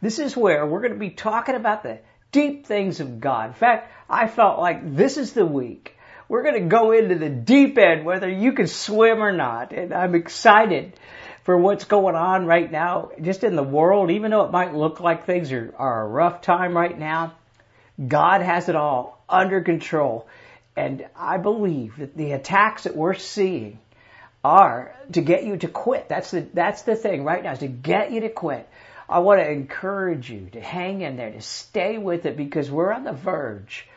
This is where we're going to be talking about the deep things of God. In fact, I felt like this is the week. We're going to go into the deep end, whether you can swim or not. And I'm excited for what's going on right now, just in the world, even though it might look like things are, are a rough time right now. God has it all under control. And I believe that the attacks that we're seeing are to get you to quit. That's the, that's the thing right now is to get you to quit. I want to encourage you to hang in there, to stay with it because we're on the verge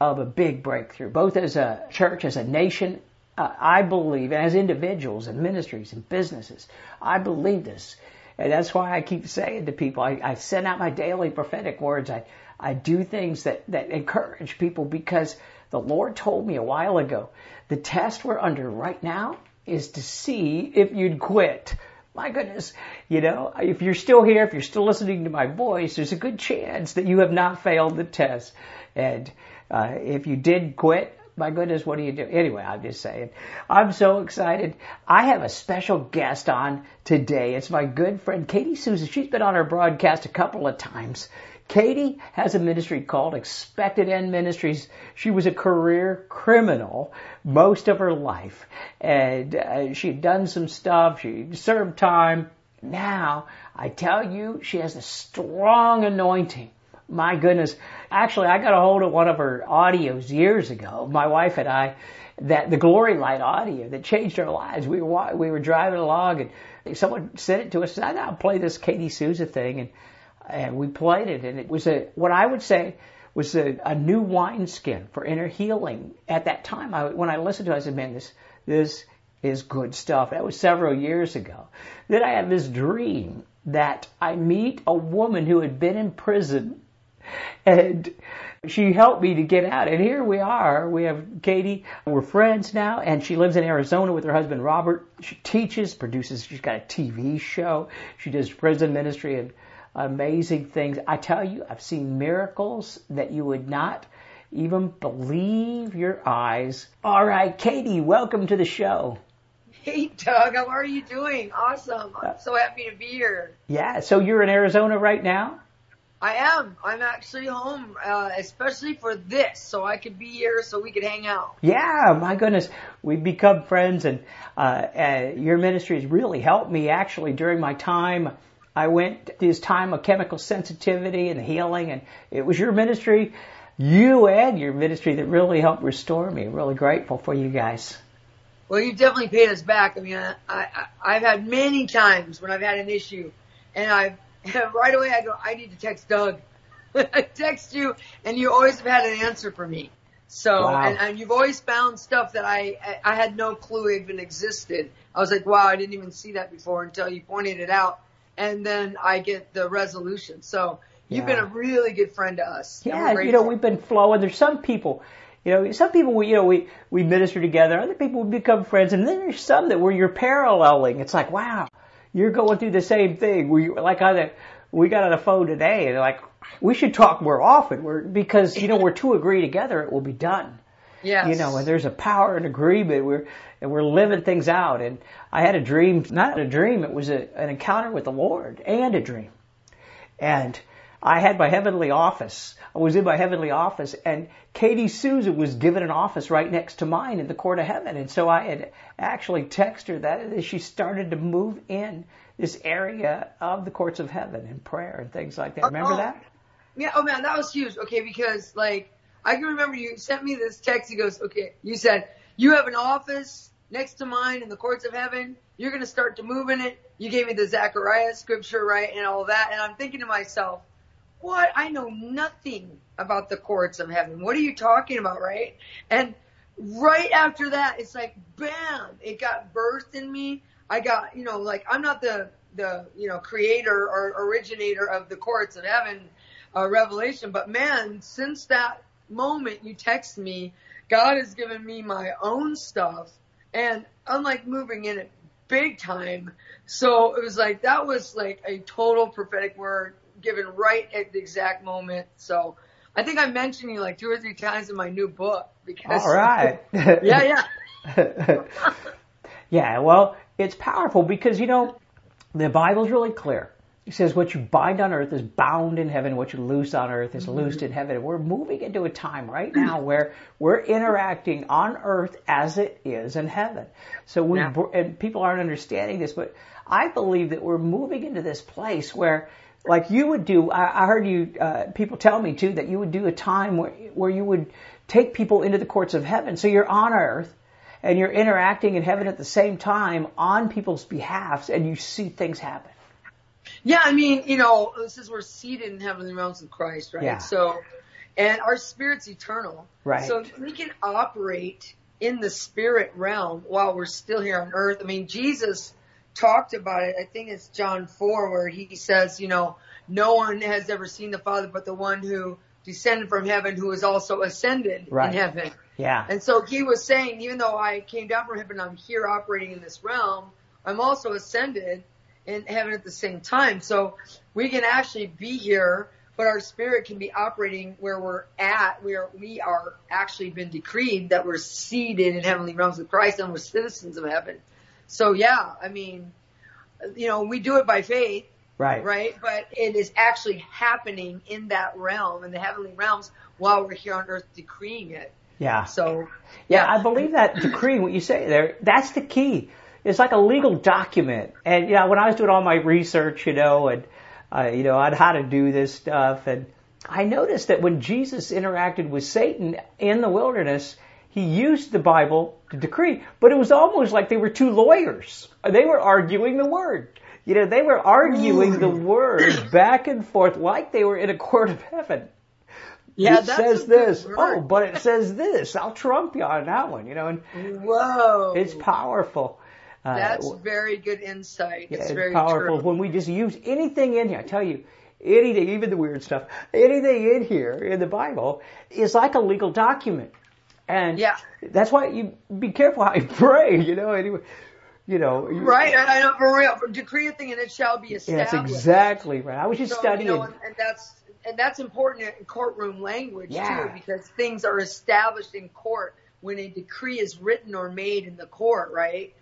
of a big breakthrough, both as a church, as a nation. Uh, I believe, as individuals and ministries and businesses, I believe this. And that's why I keep saying to people, I, I send out my daily prophetic words. I, I do things that, that encourage people because the Lord told me a while ago, the test we're under right now is to see if you'd quit my goodness, you know, if you're still here, if you're still listening to my voice, there's a good chance that you have not failed the test. And uh, if you did quit, my goodness, what do you do? Anyway, I'm just saying. I'm so excited. I have a special guest on today. It's my good friend Katie Souza. She's been on our broadcast a couple of times. Katie has a ministry called Expected End Ministries. She was a career criminal most of her life, and uh, she'd done some stuff. She served time. Now, I tell you, she has a strong anointing. My goodness. Actually, I got a hold of one of her audios years ago. My wife and I, that the Glory Light audio that changed our lives. We were we were driving along and someone sent it to us. I now play this Katie Souza thing and and we played it, and it was a what I would say was a, a new wineskin for inner healing. At that time, I, when I listened to it, I said, "Man, this this is good stuff." That was several years ago. Then I had this dream that I meet a woman who had been in prison, and she helped me to get out. And here we are. We have Katie. We're friends now, and she lives in Arizona with her husband Robert. She teaches, produces. She's got a TV show. She does prison ministry and amazing things. I tell you, I've seen miracles that you would not even believe your eyes. All right, Katie, welcome to the show. Hey, Doug, how are you doing? Awesome. I'm so happy to be here. Yeah, so you're in Arizona right now? I am. I'm actually home, uh, especially for this, so I could be here so we could hang out. Yeah, my goodness. We've become friends, and uh, uh, your ministry has really helped me actually during my time I went this time of chemical sensitivity and healing, and it was your ministry, you and your ministry that really helped restore me. Really grateful for you guys. Well, you definitely paid us back. I mean, I, I, I've had many times when I've had an issue, and I right away I go, I need to text Doug. I text you, and you always have had an answer for me. So, wow. and, and you've always found stuff that I I had no clue even existed. I was like, wow, I didn't even see that before until you pointed it out and then I get the resolution. So you've yeah. been a really good friend to us. Yeah, you know, we've been flowing. There's some people, you know, some people we, you know, we, we minister together. Other people we become friends. And then there's some that where you're paralleling. It's like, wow, you're going through the same thing. We, like the, we got on the phone today and like, we should talk more often. We're, because, you know, we're two agree together, it will be done. Yes. You know, and there's a power and agreement. We're and we're living things out. And I had a dream, not a dream, it was a, an encounter with the Lord and a dream. And I had my heavenly office. I was in my heavenly office and Katie Souza was given an office right next to mine in the court of heaven. And so I had actually texted her that as she started to move in this area of the courts of heaven and prayer and things like that. Remember oh, that? Yeah. Oh man, that was huge. Okay. Because like, I can remember you sent me this text. He goes, okay, you said, you have an office next to mine in the courts of heaven. You're going to start to move in it. You gave me the Zechariah scripture, right? And all that. And I'm thinking to myself, what? I know nothing about the courts of heaven. What are you talking about, right? And right after that, it's like, bam, it got birthed in me. I got, you know, like I'm not the, the you know creator or originator of the courts of heaven uh, revelation. But man, since that moment you text me, God has given me my own stuff, and I'm like moving in it big time. So it was like that was like a total prophetic word given right at the exact moment. So I think I mentioned you like two or three times in my new book because. All right. yeah, yeah. yeah, well, it's powerful because, you know, the Bible's really clear. It says what you bind on earth is bound in heaven, what you loose on earth is loosed in heaven. And We're moving into a time right now where we're interacting on earth as it is in heaven. So we, Yeah. and people aren't understanding this, but I believe that we're moving into this place where, like you would do, I, I heard you, uh, people tell me too, that you would do a time where, where you would take people into the courts of heaven. So you're on earth and you're interacting in heaven at the same time on people's behalfs and you see things happen. Yeah, I mean, you know, this is we're seated in heavenly realms with Christ, right? Yeah. So, and our spirit's eternal. Right. So we can operate in the spirit realm while we're still here on earth. I mean, Jesus talked about it. I think it's John 4 where he says, you know, no one has ever seen the Father but the one who descended from heaven who is also ascended Right. in heaven. Yeah. And so he was saying, even though I came down from heaven, I'm here operating in this realm, I'm also ascended in heaven at the same time. So we can actually be here, but our spirit can be operating where we're at, where we are actually been decreed that we're seated in heavenly realms with Christ and we're citizens of heaven. So yeah, I mean, you know, we do it by faith, Right. right? But it is actually happening in that realm, in the heavenly realms, while we're here on earth decreeing it. Yeah. So, Yeah, I believe that decree, what you say there, that's the key. It's like a legal document. And, you know, when I was doing all my research, you know, and, uh, you know, on how to do this stuff, and I noticed that when Jesus interacted with Satan in the wilderness, he used the Bible to decree, but it was almost like they were two lawyers. They were arguing the word. You know, they were arguing the word back and forth like they were in a court of heaven. yeah, it says this. word. Oh, but it says this. I'll trump you on that one, you know, and Whoa. it's powerful. Uh, That's very good insight. it's very powerful true. when we just use anything in here. I tell you, anything, even the weird stuff, anything in here in the Bible is like a legal document. And Yeah. that's why you be careful how you pray, you know, anyway, you know. you- Right, I I know for real. Decree a thing and it shall be established. that's exactly right. I was just So, studying. You know, and, and that's and that's important in courtroom language Yeah. too, because things are established in court when a decree is written or made in the court, right?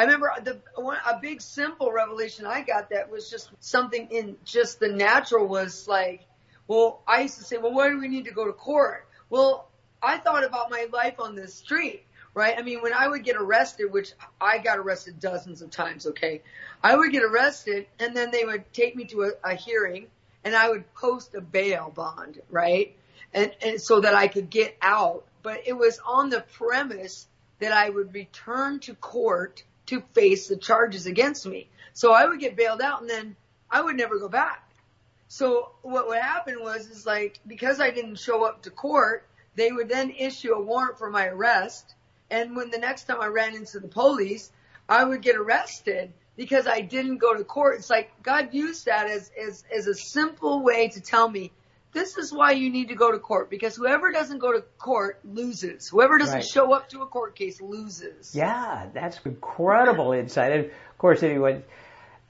I remember the one, a big simple revelation I got that was just something in just the natural was like, well, I used to say, well, why do we need to go to court? Well, I thought about my life on the street, right? I mean, when I would get arrested, which I got arrested dozens of times, okay, I would get arrested and then they would take me to a, a hearing and I would post a bail bond, right? And, and so that I could get out. But it was on the premise that I would return to court to face the charges against me. So I would get bailed out and then I would never go back. So what would happen was is like because I didn't show up to court, they would then issue a warrant for my arrest. And when the next time I ran into the police, I would get arrested because I didn't go to court. It's like God used that as as as a simple way to tell me this is why you need to go to court because whoever doesn't go to court loses. Whoever doesn't Right. show up to a court case loses. Yeah, that's incredible insight. And of course, anyone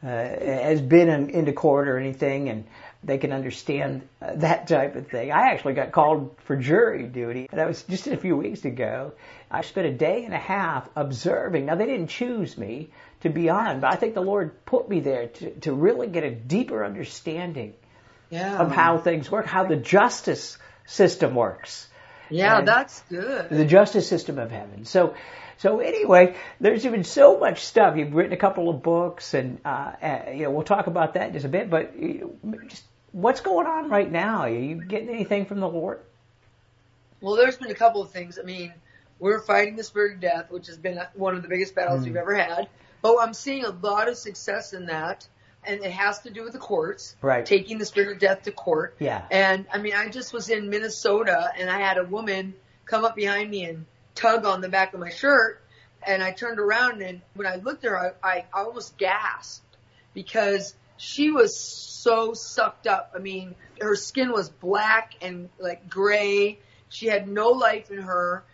uh, has been in, into court or anything, and they can understand uh, that type of thing. I actually got called for jury duty. That was just a few weeks ago. I spent a day and a half observing. Now, they didn't choose me to be on, but I think the Lord put me there to, to really get a deeper understanding Yeah. of how things work, how the justice system works Yeah, and- that's good. the justice system of heaven. So, so anyway, there's been so much stuff. You've written a couple of books, and uh, uh, you know we'll talk about that in just a bit. But you know, just what's going on right now? Are you getting anything from the Lord? Well, there's been a couple of things. I mean, we're fighting the spirit of death, which has been one of the biggest battles Mm. we've ever had. But I'm seeing a lot of success in that, and it has to do with the courts, Right. taking the spirit of death to court. Yeah. And I mean, I just was in Minnesota, and I had a woman come up behind me and tug on the back of my shirt, and I turned around, and when I looked at her, I, I almost gasped. because she was so sucked up. I mean, her skin was black and like gray. She had no life in her.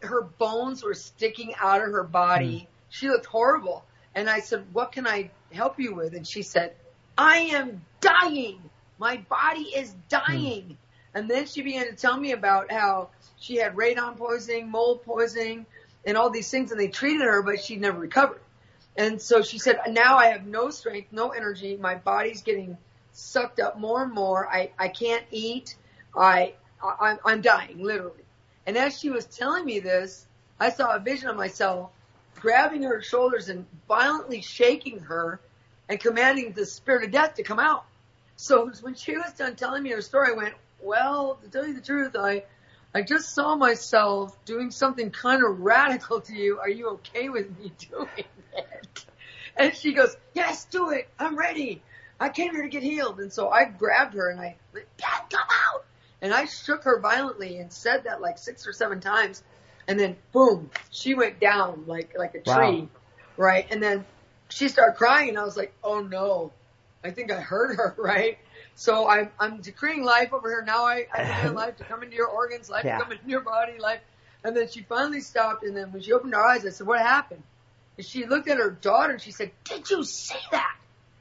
Her bones were sticking out of her body. Mm. She looked horrible. And I said, what can I help you with? And she said, I am dying. My body is dying. Mm. And then she began to tell me about how she had radon poisoning, mold poisoning, and all these things, and they treated her, but she never recovered. And so she said, now I have no strength, no energy. My body's getting sucked up more and more. I, I can't eat. I, I, I'm dying, literally. And as she was telling me this, I saw a vision of myself grabbing her shoulders and violently shaking her and commanding the spirit of death to come out. So when she was done telling me her story, I went, well, to tell you the truth, I, I just saw myself doing something kind of radical to you. Are you okay with me doing it? And she goes, yes, do it. I'm ready. I came here to get healed. And so I grabbed her and I, Dad, come out. And I shook her violently and said that like six or seven times. And then boom, she went down like, like a tree. Wow. Right. And then she started crying and I was like, oh no, I think I hurt her. Right. So I'm, I'm decreeing life over here. Now I, I declare life to come into your organs, life yeah. to come into your body, life. And then she finally stopped. And then when she opened her eyes, I said, what happened? And she looked at her daughter and she said, did you see that?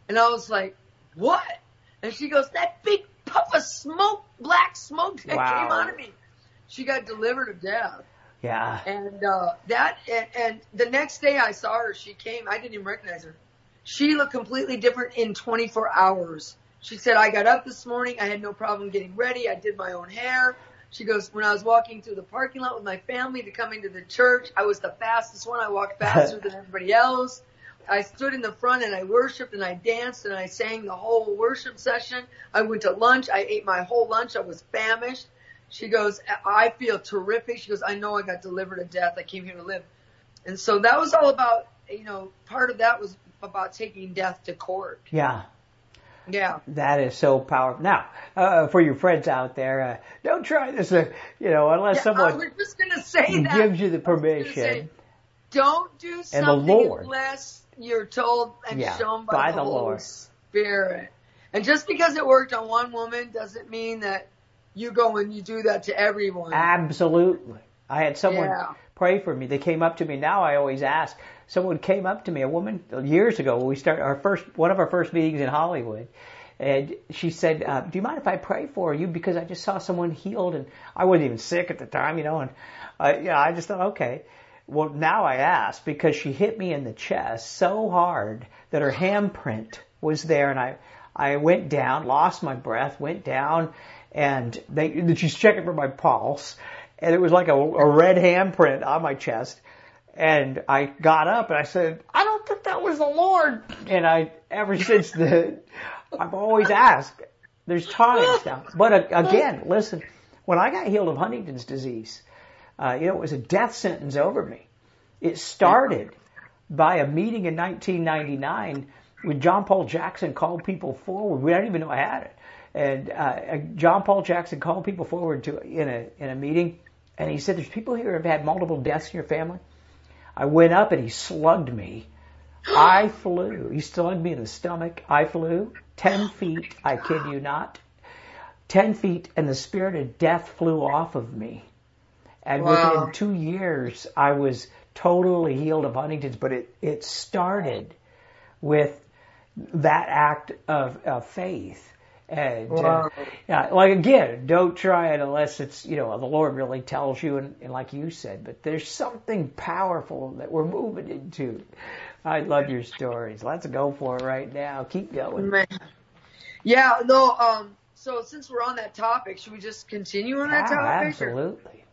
And I was like, what? And she goes, that big puff of smoke, black smoke that wow. came out of me. She got delivered of death. Yeah. And, uh, that, and, and the next day I saw her, she came, I didn't even recognize her. She looked completely different in 24 hours. She said, I got up this morning. I had no problem getting ready. I did my own hair. She goes, when I was walking through the parking lot with my family to come into the church, I was the fastest one. I walked faster than everybody else. I stood in the front and I worshiped and I danced and I sang the whole worship session. I went to lunch. I ate my whole lunch. I was famished. She goes, I feel terrific. She goes, I know I got delivered to death. I came here to live. And so that was all about, you know, part of that was about taking death to court. Yeah. Yeah. That is so powerful. Now, uh, for your friends out there, uh, don't try this, uh, you know, unless yeah, someone just gonna say gives you the permission. Say, don't do something and the Lord. unless you're told and yeah, shown by, by the, the Holy Lord. Spirit. And just because it worked on one woman doesn't mean that you go and you do that to everyone. Absolutely. I had someone yeah. pray for me. They came up to me. Now I always ask, someone came up to me, a woman, years ago when we started our first, one of our first meetings in Hollywood. And she said, uh, do you mind if I pray for you? Because I just saw someone healed and I wasn't even sick at the time, you know, and, uh, yeah, I just thought, okay. Well, now I ask because she hit me in the chest so hard that her handprint was there and I, I went down, lost my breath, went down and they, she's checking for my pulse and it was like a, a red handprint on my chest and I got up and I said, I don't think that was the Lord. And I, ever since then, I've always asked. There's times now. But again, listen, when I got healed of Huntington's disease, uh, you know, it was a death sentence over me. It started by a meeting in 1999 when John Paul Jackson called people forward. We didn't even know I had it. And uh, John Paul Jackson called people forward to in a in a meeting, and he said, "There's people here who have had multiple deaths in your family." I went up and he slugged me. I flew. He slugged me in the stomach. I flew 10 feet. I kid you not. 10 feet and the spirit of death flew off of me. And wow. within two years, I was totally healed of Huntington's, but it, it started with that act of, of faith. And uh, yeah, like again, don't try it unless it's you know the Lord really tells you, and, and like you said. But there's something powerful that we're moving into. I love your stories. Let's go for it right now. Keep going. Man. Yeah, no. Um. So since we're on that topic, should we just continue on that ah, topic? Absolutely.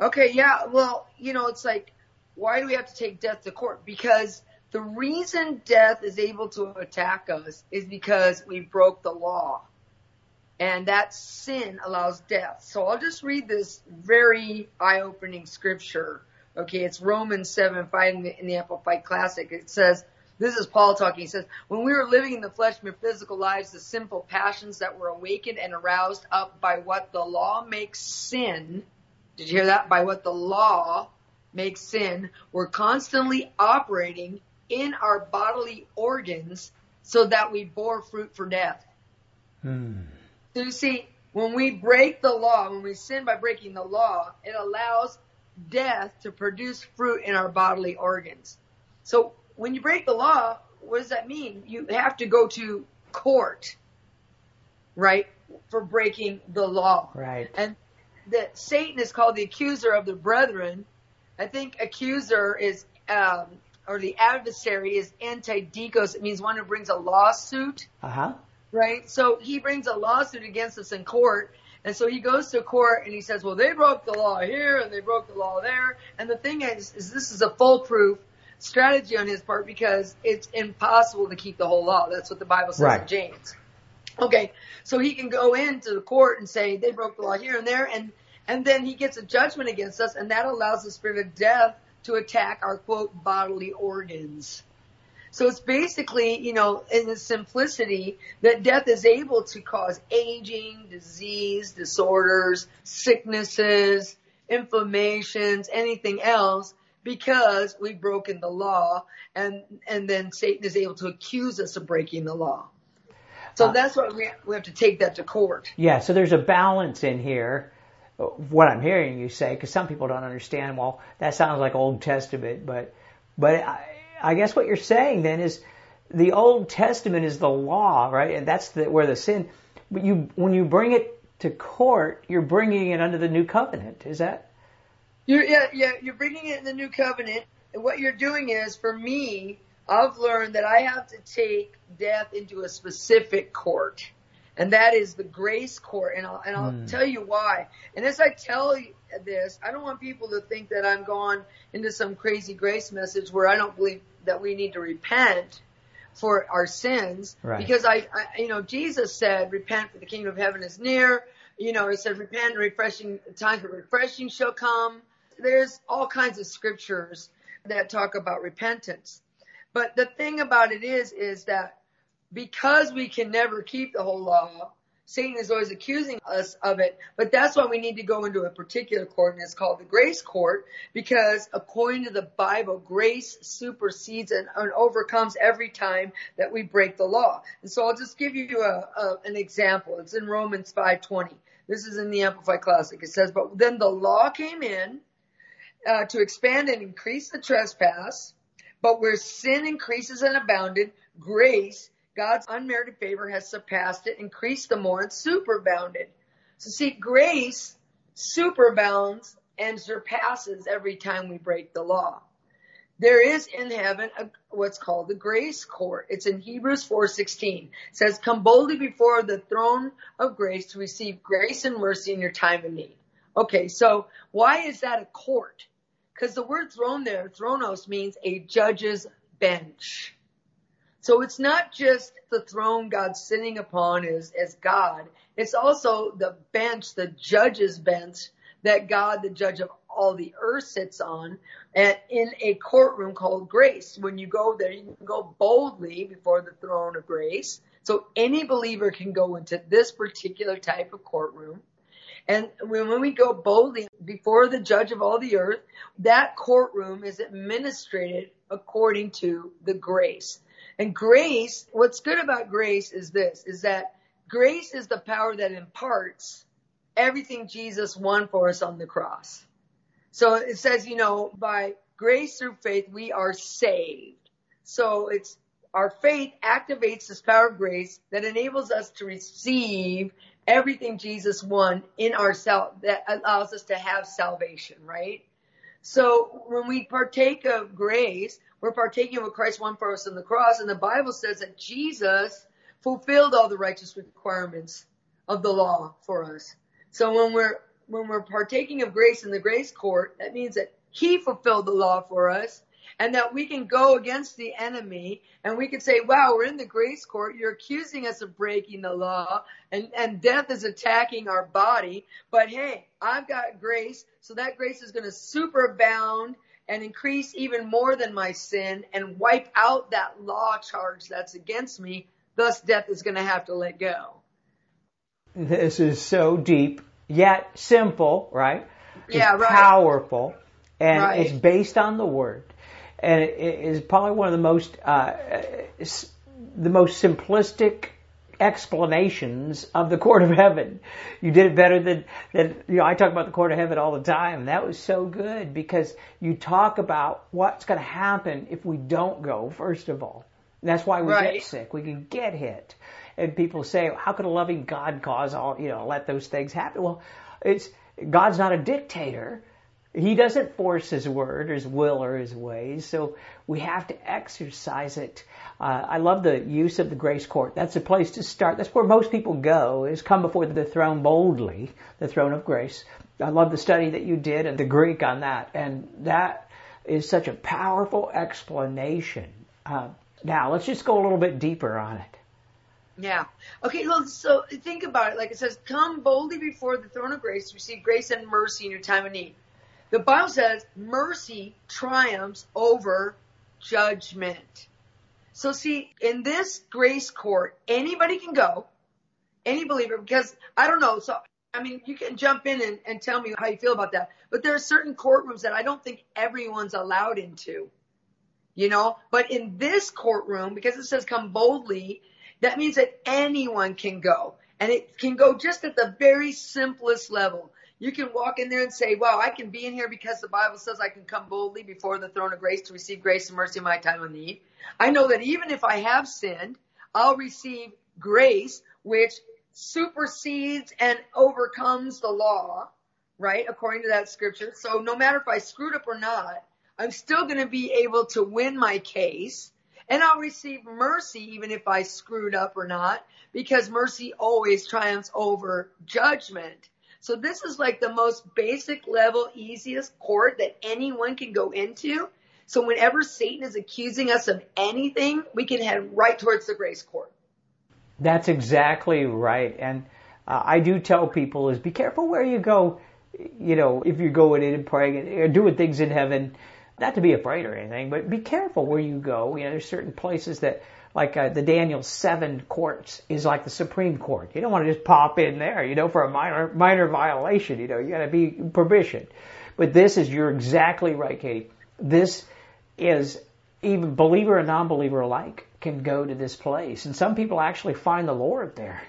Or? Okay. Yeah. Well, you know, it's like, why do we have to take death to court? Because the reason death is able to attack us is because we broke the law. And that sin allows death. So I'll just read this very eye-opening scripture. Okay, it's Romans 7, 5 in the, in Amplified Classic. It says, this is Paul talking. He says, when we were living in the flesh, mere physical lives, the sinful passions that were awakened and aroused up by what the law makes sin, did you hear that? By what the law makes sin, were constantly operating in our bodily organs so that we bore fruit for death. Hmm. So you see, when we break the law, when we sin by breaking the law, it allows death to produce fruit in our bodily organs. So when you break the law, what does that mean? You have to go to court, right, for breaking the law. Right. And that Satan is called the accuser of the brethren. I think accuser is, um, or the adversary is antidikos. It means one who brings a lawsuit, Uh huh. Right? So he brings a lawsuit against us in court. And so he goes to court and he says, well, they broke the law here and they broke the law there. And the thing is, is this is a foolproof strategy on his part because it's impossible to keep the whole law. That's what the Bible says Right. in James. Okay, so he can go into the court and say they broke the law here and there, and and then he gets a judgment against us, and that allows the spirit of death to attack our quote bodily organs. So it's basically, you know, in the simplicity that death is able to cause aging, disease, disorders, sicknesses, inflammations, anything else because we've broken the law and, and then Satan is able to accuse us of breaking the law. So Uh, that's why we, we have to take that to court. Yeah, so there's a balance in here. What I'm hearing you say, because some people don't understand. Well, that sounds like Old Testament, but but I, guess what you're saying then is the Old Testament is the law, right? And that's the, where the sin. But you when you bring it to court, you're bringing it under the new covenant. Is that? You're, yeah, yeah, you're bringing it in the new covenant. And what you're doing is, for me, I've learned that I have to take death into a specific court. And that is the grace court. And I'll, and I'll Hmm. tell you why. And as I tell you this, I don't want people to think that I'm going into some crazy grace message where I don't believe that we need to repent for our sins. Right. Because I, I, you know, Jesus said, repent for the kingdom of heaven is near. You know, it said, repent and refreshing, time for refreshing shall come. There's all kinds of scriptures that talk about repentance. But the thing about it is, is that because we can never keep the whole law, Satan is always accusing us of it. But that's why we need to go into a particular court, and it's called the grace court, because according to the Bible, grace supersedes and, and overcomes every time that we break the law. And so I'll just give you a, a, an example. It's in Romans 5:20. This is in the Amplified Classic. It says, "But then the law came in uh, to expand and increase the trespass." But where sin increases and abounded, grace, God's unmerited favor has surpassed it, increased the more, and superabounded. So see, grace superabounds and surpasses every time we break the law. There is in heaven a, what's called the grace court. It's in Hebrews 4:16. It says, "Come boldly before the throne of grace to receive grace and mercy in your time of need." Okay, so why is that a court? Because the word throne there, thronos, means a judge's bench. So it's not just the throne God's sitting upon as, as God. It's also the bench, the judge's bench that God, the judge of all the earth sits on and in a courtroom called grace. When you go there, you can go boldly before the throne of grace. So any believer can go into this particular type of courtroom. And when, we go boldly before the judge of all the earth, that courtroom is administrated according to the grace. And grace, what's good about grace is this, is that grace is the power that imparts everything Jesus won for us on the cross. So it says, you know, by grace through faith, we are saved. So it's our faith activates this power of grace that enables us to receive everything Jesus won in ourselves that allows us to have salvation, right? So when we partake of grace, we're partaking of what Christ won for us on the cross, and the Bible says that Jesus fulfilled all the righteous requirements of the law for us. So when we're when we're partaking of grace in the grace court, that means that He fulfilled the law for us, and that we can go against the enemy and we can say, wow, we're in the grace court. You're accusing us of breaking the law and, and death is attacking our body. But hey, I've got grace. So that grace is going to superabound and increase even more than my sin and wipe out that law charge that's against me. Thus death is going to have to let go. This is so deep, yet simple, right? Yeah, it's right. powerful, and Right. it's based on the Word. And it is probably one of the most uh, the most simplistic explanations of the court of heaven. You did it better than, than, you know, I talk about the court of heaven all the time. That was so good because you talk about what's going to happen if we don't go, first of all. And that's why we right. get sick. We can get hit. And people say, how could a loving God cause all, you know, let those things happen? Well, it's, God's not a dictator. He doesn't force his word, or his will, or his ways. So we have to exercise it. Uh, I love the use of the grace court. That's a place to start. That's where most people go, is come before the throne boldly, the throne of grace. I love the study that you did and the Greek on that. And that is such a powerful explanation. Uh, now, let's just go a little bit deeper on it. Yeah. Okay, look, so think about it. Like it says, come boldly before the throne of grace to receive grace and mercy in your time of need. The Bible says mercy triumphs over judgment. So see, in this grace court, anybody can go, any believer, because I don't know, so I mean, you can jump in and, and tell me how you feel about that. But there are certain courtrooms that I don't think everyone's allowed into. You know, but in this courtroom, because it says come boldly, that means that anyone can go. And it can go just at the very simplest level. You can walk in there and say, wow, I can be in here because the Bible says I can come boldly before the throne of grace to receive grace and mercy in my time of need. I know that even if I have sinned, I'll receive grace, which supersedes and overcomes the law, right? According to that scripture. So no matter if I screwed up or not, I'm still going to be able to win my case and I'll receive mercy even if I screwed up or not because mercy always triumphs over judgment. So this is like the most basic level, easiest court that anyone can go into. So whenever Satan is accusing us of anything, we can head right towards the grace court. That's exactly right. And uh, I do tell people is be careful where you go. You know, if you're going in and praying or doing things in heaven, not to be afraid or anything, but be careful where you go. You know, there's certain places that like uh, the Daniel 7 courts is like the Supreme Court. You don't want to just pop in there, you know, for a minor, minor violation, you know, you gotta be permission. But this is, you're exactly right, Katie. This is, even believer and non-believer alike can go to this place. And some people actually find the Lord there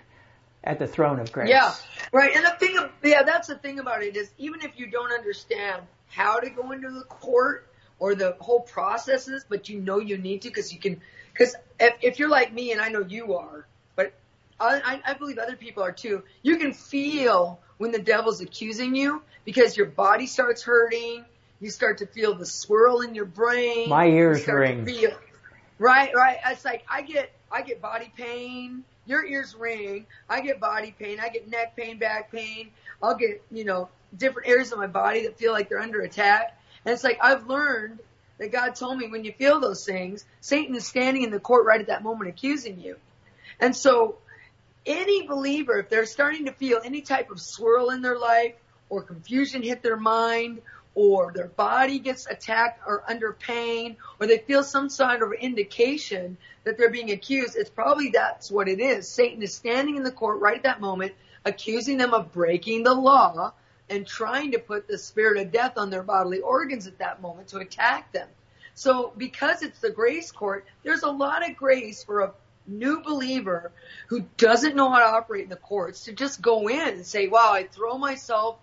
at the throne of grace. Yeah, right. And the thing, yeah, that's the thing about it is even if you don't understand how to go into the court or the whole processes, but you know you need to because you can, because if, if you're like me, and I know you are, but I, I believe other people are too, you can feel when the devil's accusing you because your body starts hurting. You start to feel the swirl in your brain. My ears ring. Feel, right, right. It's like I get, I get body pain. Your ears ring. I get body pain. I get neck pain, back pain. I'll get, you know, different areas of my body that feel like they're under attack. And it's like I've learned that God told me when you feel those things, Satan is standing in the court right at that moment accusing you. And so any believer, if they're starting to feel any type of swirl in their life or confusion hit their mind or their body gets attacked or under pain or they feel some sort of indication that they're being accused, it's probably that's what it is. Satan is standing in the court right at that moment accusing them of breaking the law and trying to put the spirit of death on their bodily organs at that moment to attack them. So because it's the grace court, there's a lot of grace for a new believer who doesn't know how to operate in the courts to just go in and say, wow, I throw myself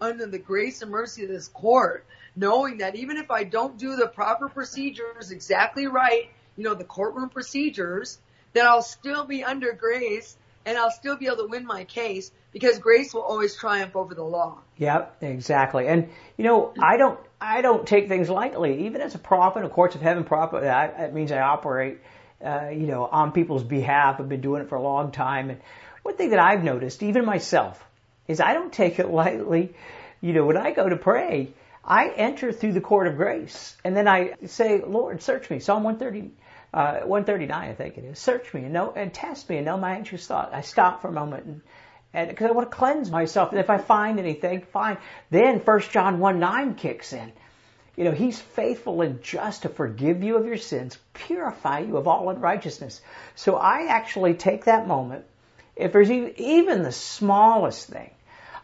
under the grace and mercy of this court, knowing that even if I don't do the proper procedures exactly right, you know, the courtroom procedures, that I'll still be under grace and I'll still be able to win my case because grace will always triumph over the law. Yep, exactly. And you know, I don't, I don't take things lightly. Even as a prophet, a courts of heaven prophet, that, means I operate, uh, you know, on people's behalf. I've been doing it for a long time. And one thing that I've noticed, even myself, is I don't take it lightly. You know, when I go to pray, I enter through the court of grace, and then I say, Lord, search me. Psalm 130 uh, 139, I think it is. Search me and know and test me and know my anxious thought. I stop for a moment and and because I want to cleanse myself. And if I find anything, fine. Then 1 John 1 9 kicks in. You know, He's faithful and just to forgive you of your sins, purify you of all unrighteousness. So I actually take that moment. If there's even the smallest thing,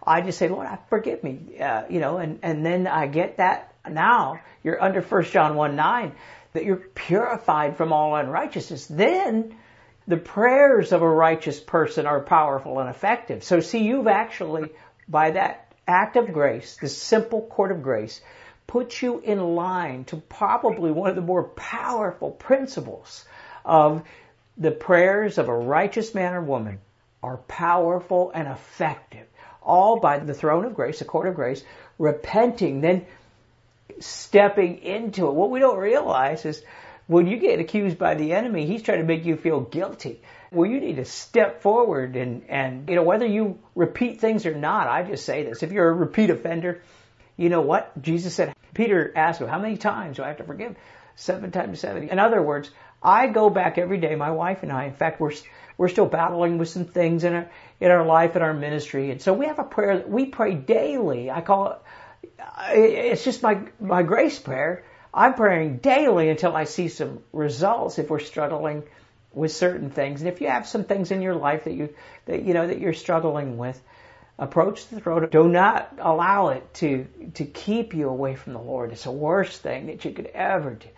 I just say, Lord, forgive me. Uh, you know, and, and then I get that now you're under 1 John 1 9 that you're purified from all unrighteousness, then the prayers of a righteous person are powerful and effective. So see, you've actually, by that act of grace, this simple court of grace, put you in line to probably one of the more powerful principles of the prayers of a righteous man or woman are powerful and effective. All by the throne of grace, the court of grace, repenting, then stepping into it. What we don't realize is when you get accused by the enemy, he's trying to make you feel guilty. Well, you need to step forward and, and, you know, whether you repeat things or not, I just say this. If you're a repeat offender, you know what? Jesus said, Peter asked him, how many times do I have to forgive? Seven times seventy. In other words, I go back every day, my wife and I, in fact, we're, we're still battling with some things in our, in our life, in our ministry. And so we have a prayer that we pray daily. I call it, it's just my, my grace prayer. I'm praying daily until I see some results if we're struggling with certain things. And if you have some things in your life that you, that, you know, that you're struggling with, approach the throne. Do not allow it to, to keep you away from the Lord. It's the worst thing that you could ever do.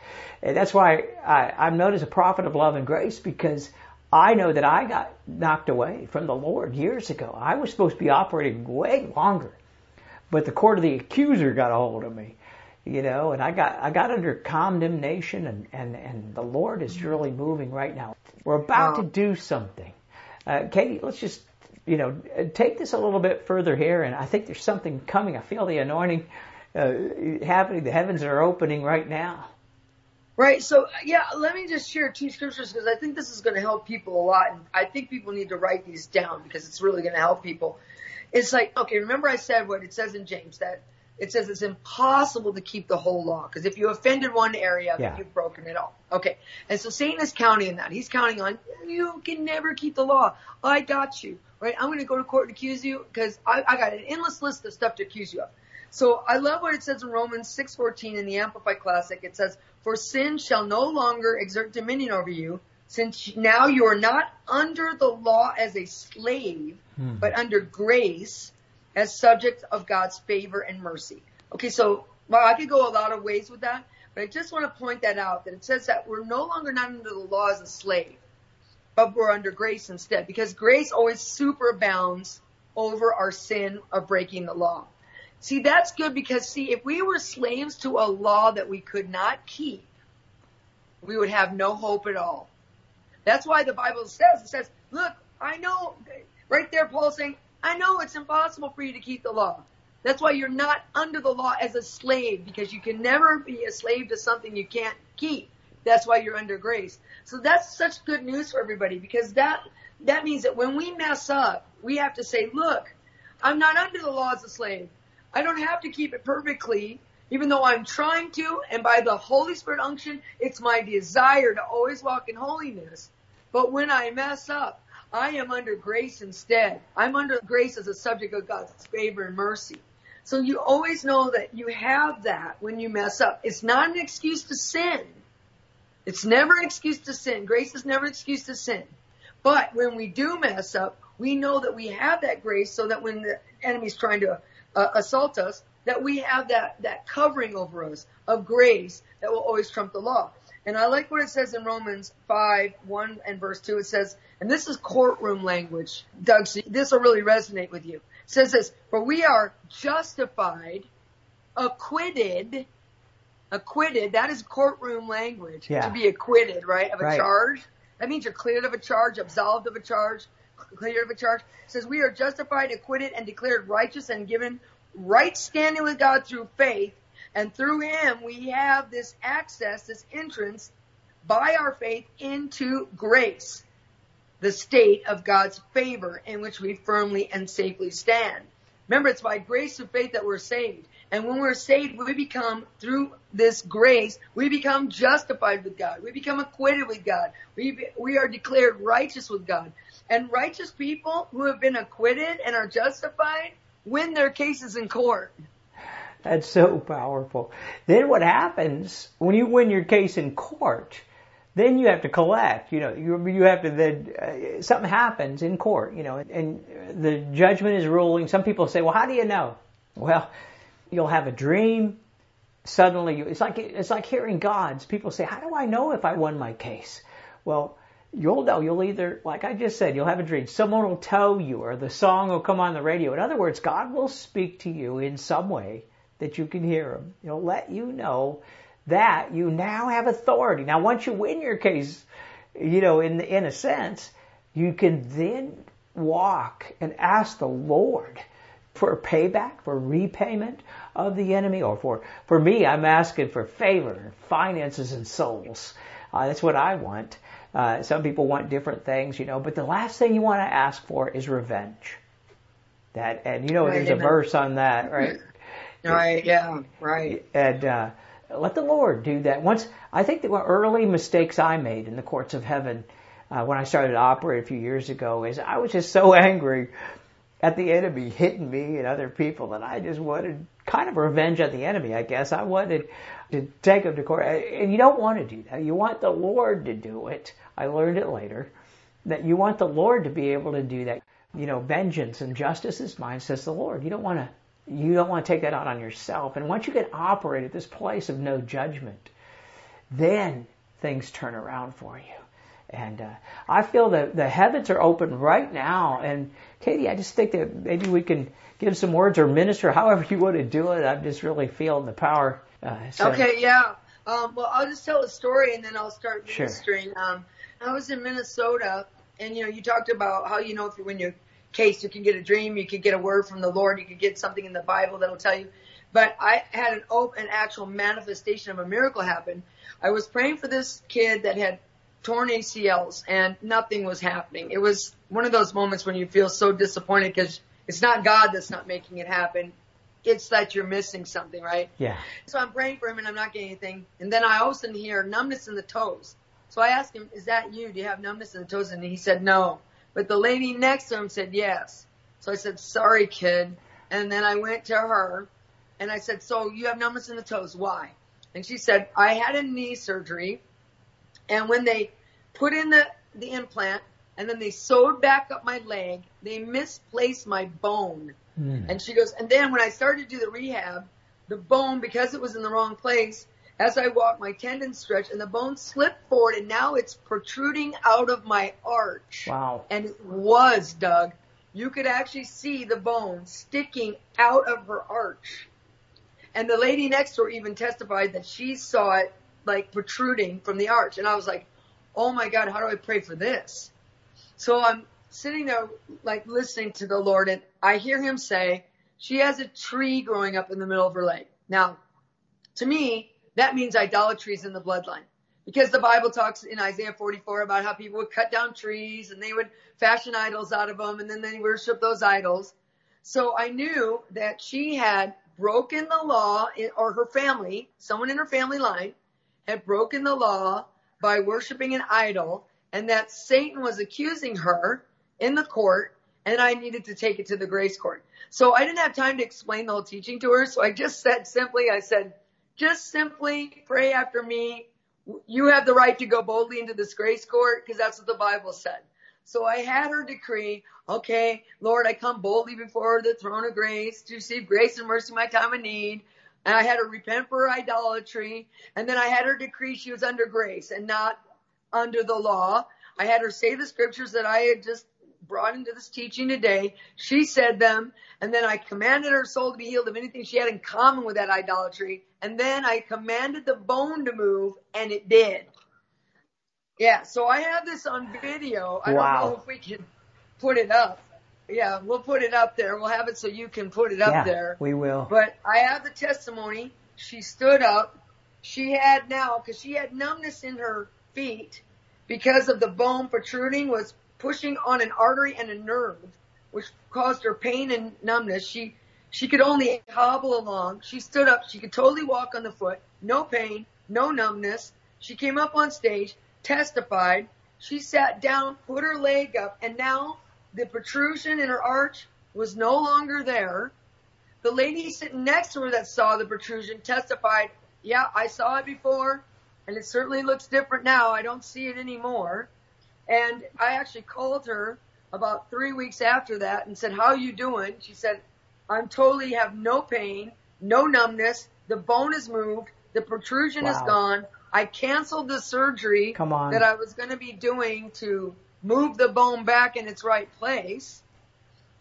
And that's why I, I'm known as a prophet of love and grace because I know that I got knocked away from the Lord years ago. I was supposed to be operating way longer, but the court of the accuser got a hold of me, you know, and I got, I got under condemnation and, and, and the Lord is really moving right now. We're about wow. to do something. Uh, Katie, let's just, you know, take this a little bit further here and I think there's something coming. I feel the anointing uh, happening. The heavens are opening right now. Right. So yeah, let me just share two scriptures because I think this is going to help people a lot. And I think people need to write these down because it's really going to help people. It's like, okay, remember I said what it says in James that it says it's impossible to keep the whole law because if you offended one area, yeah. then you've broken it all. Okay. And so Satan is counting on that. He's counting on you can never keep the law. I got you. Right. I'm going to go to court and accuse you because I, I got an endless list of stuff to accuse you of. So I love what it says in Romans 6:14 in the Amplified Classic. It says, "For sin shall no longer exert dominion over you, since now you are not under the law as a slave, hmm. but under grace as subjects of God's favor and mercy." Okay, so well, I could go a lot of ways with that, but I just want to point that out that it says that we're no longer not under the law as a slave, but we're under grace instead, because grace always superabounds over our sin of breaking the law. See, that's good because see, if we were slaves to a law that we could not keep, we would have no hope at all. That's why the Bible says, it says, look, I know, right there Paul's saying, I know it's impossible for you to keep the law. That's why you're not under the law as a slave because you can never be a slave to something you can't keep. That's why you're under grace. So that's such good news for everybody because that, that means that when we mess up, we have to say, look, I'm not under the law as a slave. I don't have to keep it perfectly, even though I'm trying to, and by the Holy Spirit unction, it's my desire to always walk in holiness. But when I mess up, I am under grace instead. I'm under grace as a subject of God's favor and mercy. So you always know that you have that when you mess up. It's not an excuse to sin. It's never an excuse to sin. Grace is never an excuse to sin. But when we do mess up, we know that we have that grace so that when the enemy's trying to uh, assault us, that we have that, that covering over us of grace that will always trump the law. And I like what it says in Romans 5, 1 and verse 2. It says, and this is courtroom language. Doug, so this will really resonate with you. It says this, for we are justified, acquitted, acquitted, that is courtroom language. Yeah. To be acquitted, right, of a right. charge. That means you're cleared of a charge, absolved of a charge, cleared of a charge. It says we are justified, acquitted, and declared righteous and given right standing with God through faith. And through him we have this access, this entrance by our faith into grace, the state of God's favor in which we firmly and safely stand. Remember, it's by grace of faith that we're saved. And when we're saved, we become, through this grace, we become justified with God. We become acquitted with God. We, we are declared righteous with God. And righteous people who have been acquitted and are justified win their cases in court. That's so powerful. Then what happens when you win your case in court? Then you have to collect. You know, you you have to then uh, something happens in court. You know, and the judgment is ruling. Some people say, "Well, how do you know?" Well, you'll have a dream. Suddenly, you, it's like it's like hearing gods. People say, "How do I know if I won my case?" Well, you'll know. You'll either, like I just said, you'll have a dream. Someone will tell you, or the song will come on the radio. In other words, God will speak to you in some way that you can hear Him. He'll let you know that you now have authority. Now, once you win your case, you know, in in a sense, you can then walk and ask the Lord for payback, for repayment of the enemy, or for, for me, I'm asking for favor, finances, and souls. Uh, that's what I want. Uh, some people want different things, you know, but the last thing you want to ask for is revenge. That, and you know, right, there's amen. a verse on that, right? Right, yeah, right. And, uh, let the Lord do that. Once, I think that one early mistakes I made in the courts of heaven, uh, when I started to operate a few years ago is I was just so angry at the enemy hitting me and other people that I just wanted kind of revenge on the enemy, I guess. I wanted to take them to court. And you don't want to do that. You want the Lord to do it. I learned it later. That you want the Lord to be able to do that. You know, vengeance and justice is mine, says the Lord. You don't want to you don't want to take that out on yourself. And once you get operate at this place of no judgment, then things turn around for you. And uh, I feel that the heavens are open right now. And Katie, I just think that maybe we can give some words or minister, however you want to do it. I'm just really feeling the power. Uh, so. Okay, yeah. Um, well, I'll just tell a story and then I'll start ministering. Sure. Um, I was in Minnesota, and you know, you talked about how you know if you, when you win your case, you can get a dream, you could get a word from the Lord, you could get something in the Bible that'll tell you. But I had an open, actual manifestation of a miracle happen. I was praying for this kid that had torn ACLs and nothing was happening. It was one of those moments when you feel so disappointed because it's not God that's not making it happen. It's that you're missing something, right? Yeah. So I'm praying for him and I'm not getting anything. And then I all of a sudden hear numbness in the toes. So I asked him, is that you? Do you have numbness in the toes? And he said, no. But the lady next to him said, yes. So I said, sorry, kid. And then I went to her and I said, so you have numbness in the toes. Why? And she said, I had a knee surgery and when they put in the, the implant and then they sewed back up my leg, they misplaced my bone. Mm. And she goes, and then when I started to do the rehab, the bone, because it was in the wrong place, as I walked, my tendon stretched and the bone slipped forward and now it's protruding out of my arch. Wow. And it was, Doug. You could actually see the bone sticking out of her arch. And the lady next door even testified that she saw it like protruding from the arch. And I was like, oh my God, how do I pray for this? So I'm sitting there like listening to the Lord and I hear him say, she has a tree growing up in the middle of her leg. Now, to me, that means idolatry is in the bloodline. Because the Bible talks in Isaiah 44 about how people would cut down trees and they would fashion idols out of them and then they worship those idols. So I knew that she had broken the law or her family, someone in her family line had broken the law by worshiping an idol and that Satan was accusing her in the court and I needed to take it to the grace court. So I didn't have time to explain the whole teaching to her. So I just said simply, I said, just simply pray after me. You have the right to go boldly into this grace court because that's what the Bible said. So I had her decree, okay, Lord, I come boldly before the throne of grace to receive grace and mercy in my time of need. And I had her repent for her idolatry. And then I had her decree she was under grace and not under the law. I had her say the scriptures that I had just brought into this teaching today. She said them. And then I commanded her soul to be healed of anything she had in common with that idolatry. And then I commanded the bone to move and it did. Yeah. So I have this on video. I wow. don't know if we can put it up yeah, we'll put it up there. We'll have it so you can put it up yeah, there. We will. But I have the testimony. She stood up. She had now, cause she had numbness in her feet because of the bone protruding was pushing on an artery and a nerve, which caused her pain and numbness. She, she could only hobble along. She stood up. She could totally walk on the foot. No pain, no numbness. She came up on stage, testified. She sat down, put her leg up, and now the protrusion in her arch was no longer there. The lady sitting next to her that saw the protrusion testified, yeah, I saw it before and it certainly looks different now. I don't see it anymore. And I actually called her about three weeks after that and said, how are you doing? She said, I'm totally have no pain, no numbness. The bone is moved. The protrusion wow. is gone. I canceled the surgery Come on. that I was going to be doing to move the bone back in its right place.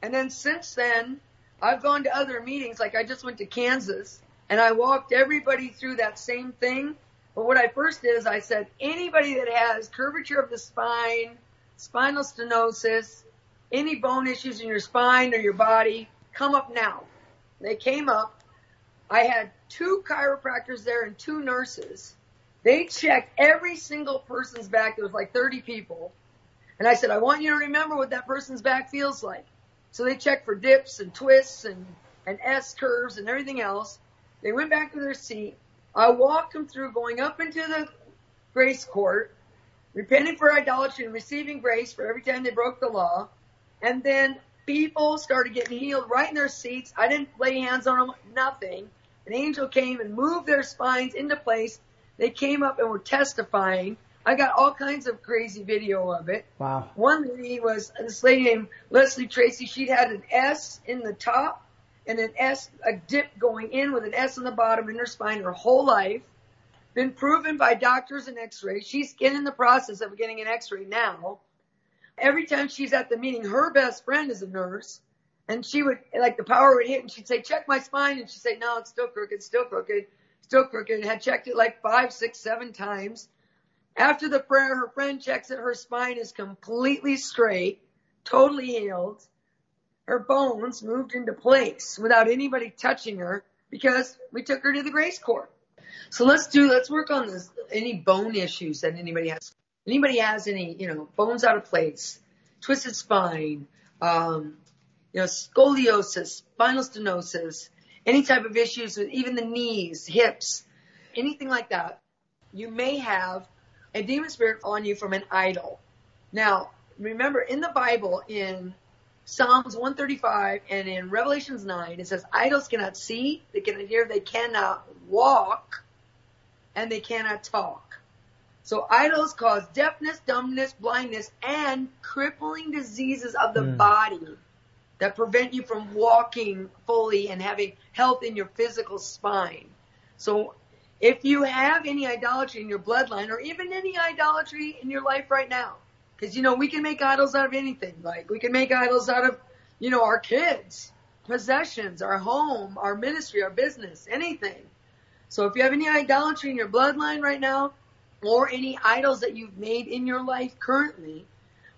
And then since then, I've gone to other meetings, like I just went to Kansas, and I walked everybody through that same thing. But what I first did is I said, anybody that has curvature of the spine, spinal stenosis, any bone issues in your spine or your body, come up now. They came up. I had two chiropractors there and two nurses. They checked every single person's back. There was like 30 people. And I said, I want you to remember what that person's back feels like. So they checked for dips and twists and, and S curves and everything else. They went back to their seat. I walked them through going up into the grace court, repenting for idolatry and receiving grace for every time they broke the law. And then people started getting healed right in their seats. I didn't lay hands on them, nothing. An angel came and moved their spines into place. They came up and were testifying. I got all kinds of crazy video of it. Wow. One lady was this lady named Leslie Tracy. She'd had an S in the top and an S, a dip going in with an S on the bottom in her spine her whole life. Been proven by doctors and x-rays. She's in the process of getting an x-ray now. Every time she's at the meeting, her best friend is a nurse. And she would, like the power would hit and she'd say, check my spine. And she'd say, no, it's still crooked, still crooked, still crooked. Had checked it like five, six, seven times. After the prayer, her friend checks it. Her spine is completely straight, totally healed. Her bones moved into place without anybody touching her because we took her to the grace court. So let's do, let's work on this. Any bone issues that anybody has. Anybody has any, you know, bones out of place, twisted spine, um, you know, scoliosis, spinal stenosis, any type of issues with even the knees, hips, anything like that, you may have a demon spirit on you from an idol. Now, remember in the Bible, in Psalms 135 and in Revelations 9, it says idols cannot see, they cannot hear, they cannot walk, and they cannot talk. So idols cause deafness, dumbness, blindness, and crippling diseases of the Mm. body that prevent you from walking fully and having health in your physical spine. So if you have any idolatry in your bloodline or even any idolatry in your life right now, because you know we can make idols out of anything. Like we can make idols out of, you know, our kids, possessions, our home, our ministry, our business, anything. So if you have any idolatry in your bloodline right now, or any idols that you've made in your life currently,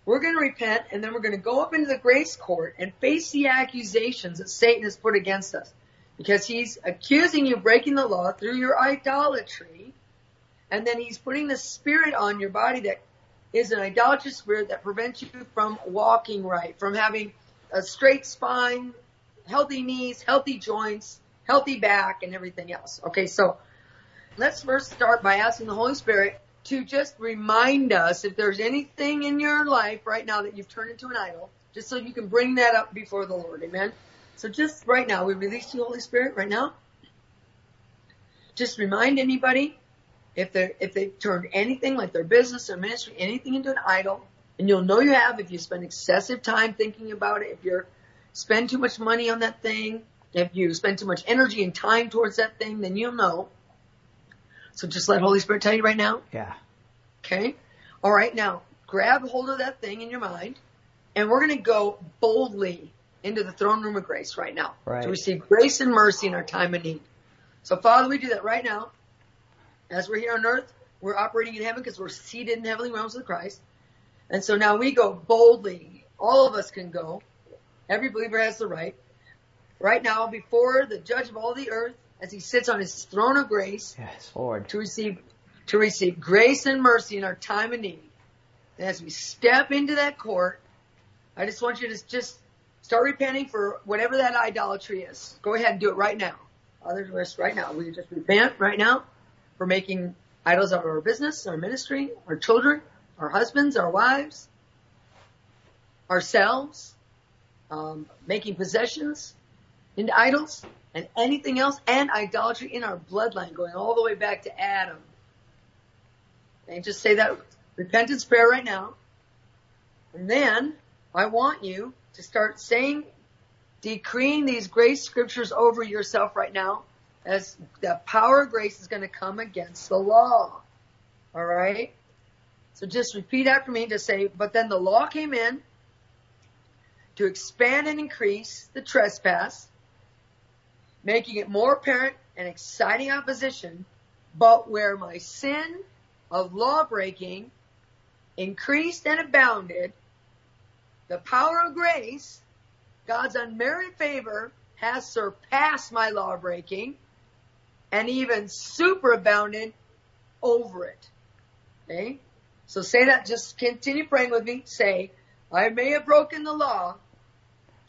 we're going to repent and then we're going to go up into the grace court and face the accusations that Satan has put against us. Because he's accusing you of breaking the law through your idolatry. And then he's putting the spirit on your body that is an idolatrous spirit that prevents you from walking right, from having a straight spine, healthy knees, healthy joints, healthy back, and everything else. Okay, so let's first start by asking the Holy Spirit to just remind us if there's anything in your life right now that you've turned into an idol, just so you can bring that up before the Lord. Amen. So just right now, we release the Holy Spirit right now. Just remind anybody if they if they've turned anything like their business or ministry, anything into an idol, and you'll know you have if you spend excessive time thinking about it, if you spend too much money on that thing, if you spend too much energy and time towards that thing, then you'll know. So just let Holy Spirit tell you right now. Yeah. Okay? All right, now grab hold of that thing in your mind, and we're going to go boldly into the throne room of grace right now Right. to receive grace and mercy in our time of need. So, Father, we do that right now. As we're here on earth, we're operating in heaven because we're seated in heavenly realms with Christ. And so now we go boldly. All of us can go. Every believer has the right. Right now, before the judge of all the earth, as he sits on his throne of grace, Yes, Lord. to receive to receive grace and mercy in our time of need. And as we step into that court, I just want you to just start repenting for whatever that idolatry is. Go ahead and do it right now. Others rest right now. We just repent right now for making idols out of our business, our ministry, our children, our husbands, our wives, ourselves, um, making possessions into idols and anything else, and idolatry in our bloodline, going all the way back to Adam. And just say that repentance prayer right now. And then I want you to start saying, decreeing these grace scriptures over yourself right now as the power of grace is going to come against the law. All right. So just repeat after me to say, but then the law came in to expand and increase the trespass, making it more apparent and exciting opposition, but where my sin of law breaking increased and abounded, the power of grace, God's unmerited favor, has surpassed my law breaking and even superabounded over it. Okay? So say that, just continue praying with me. Say, I may have broken the law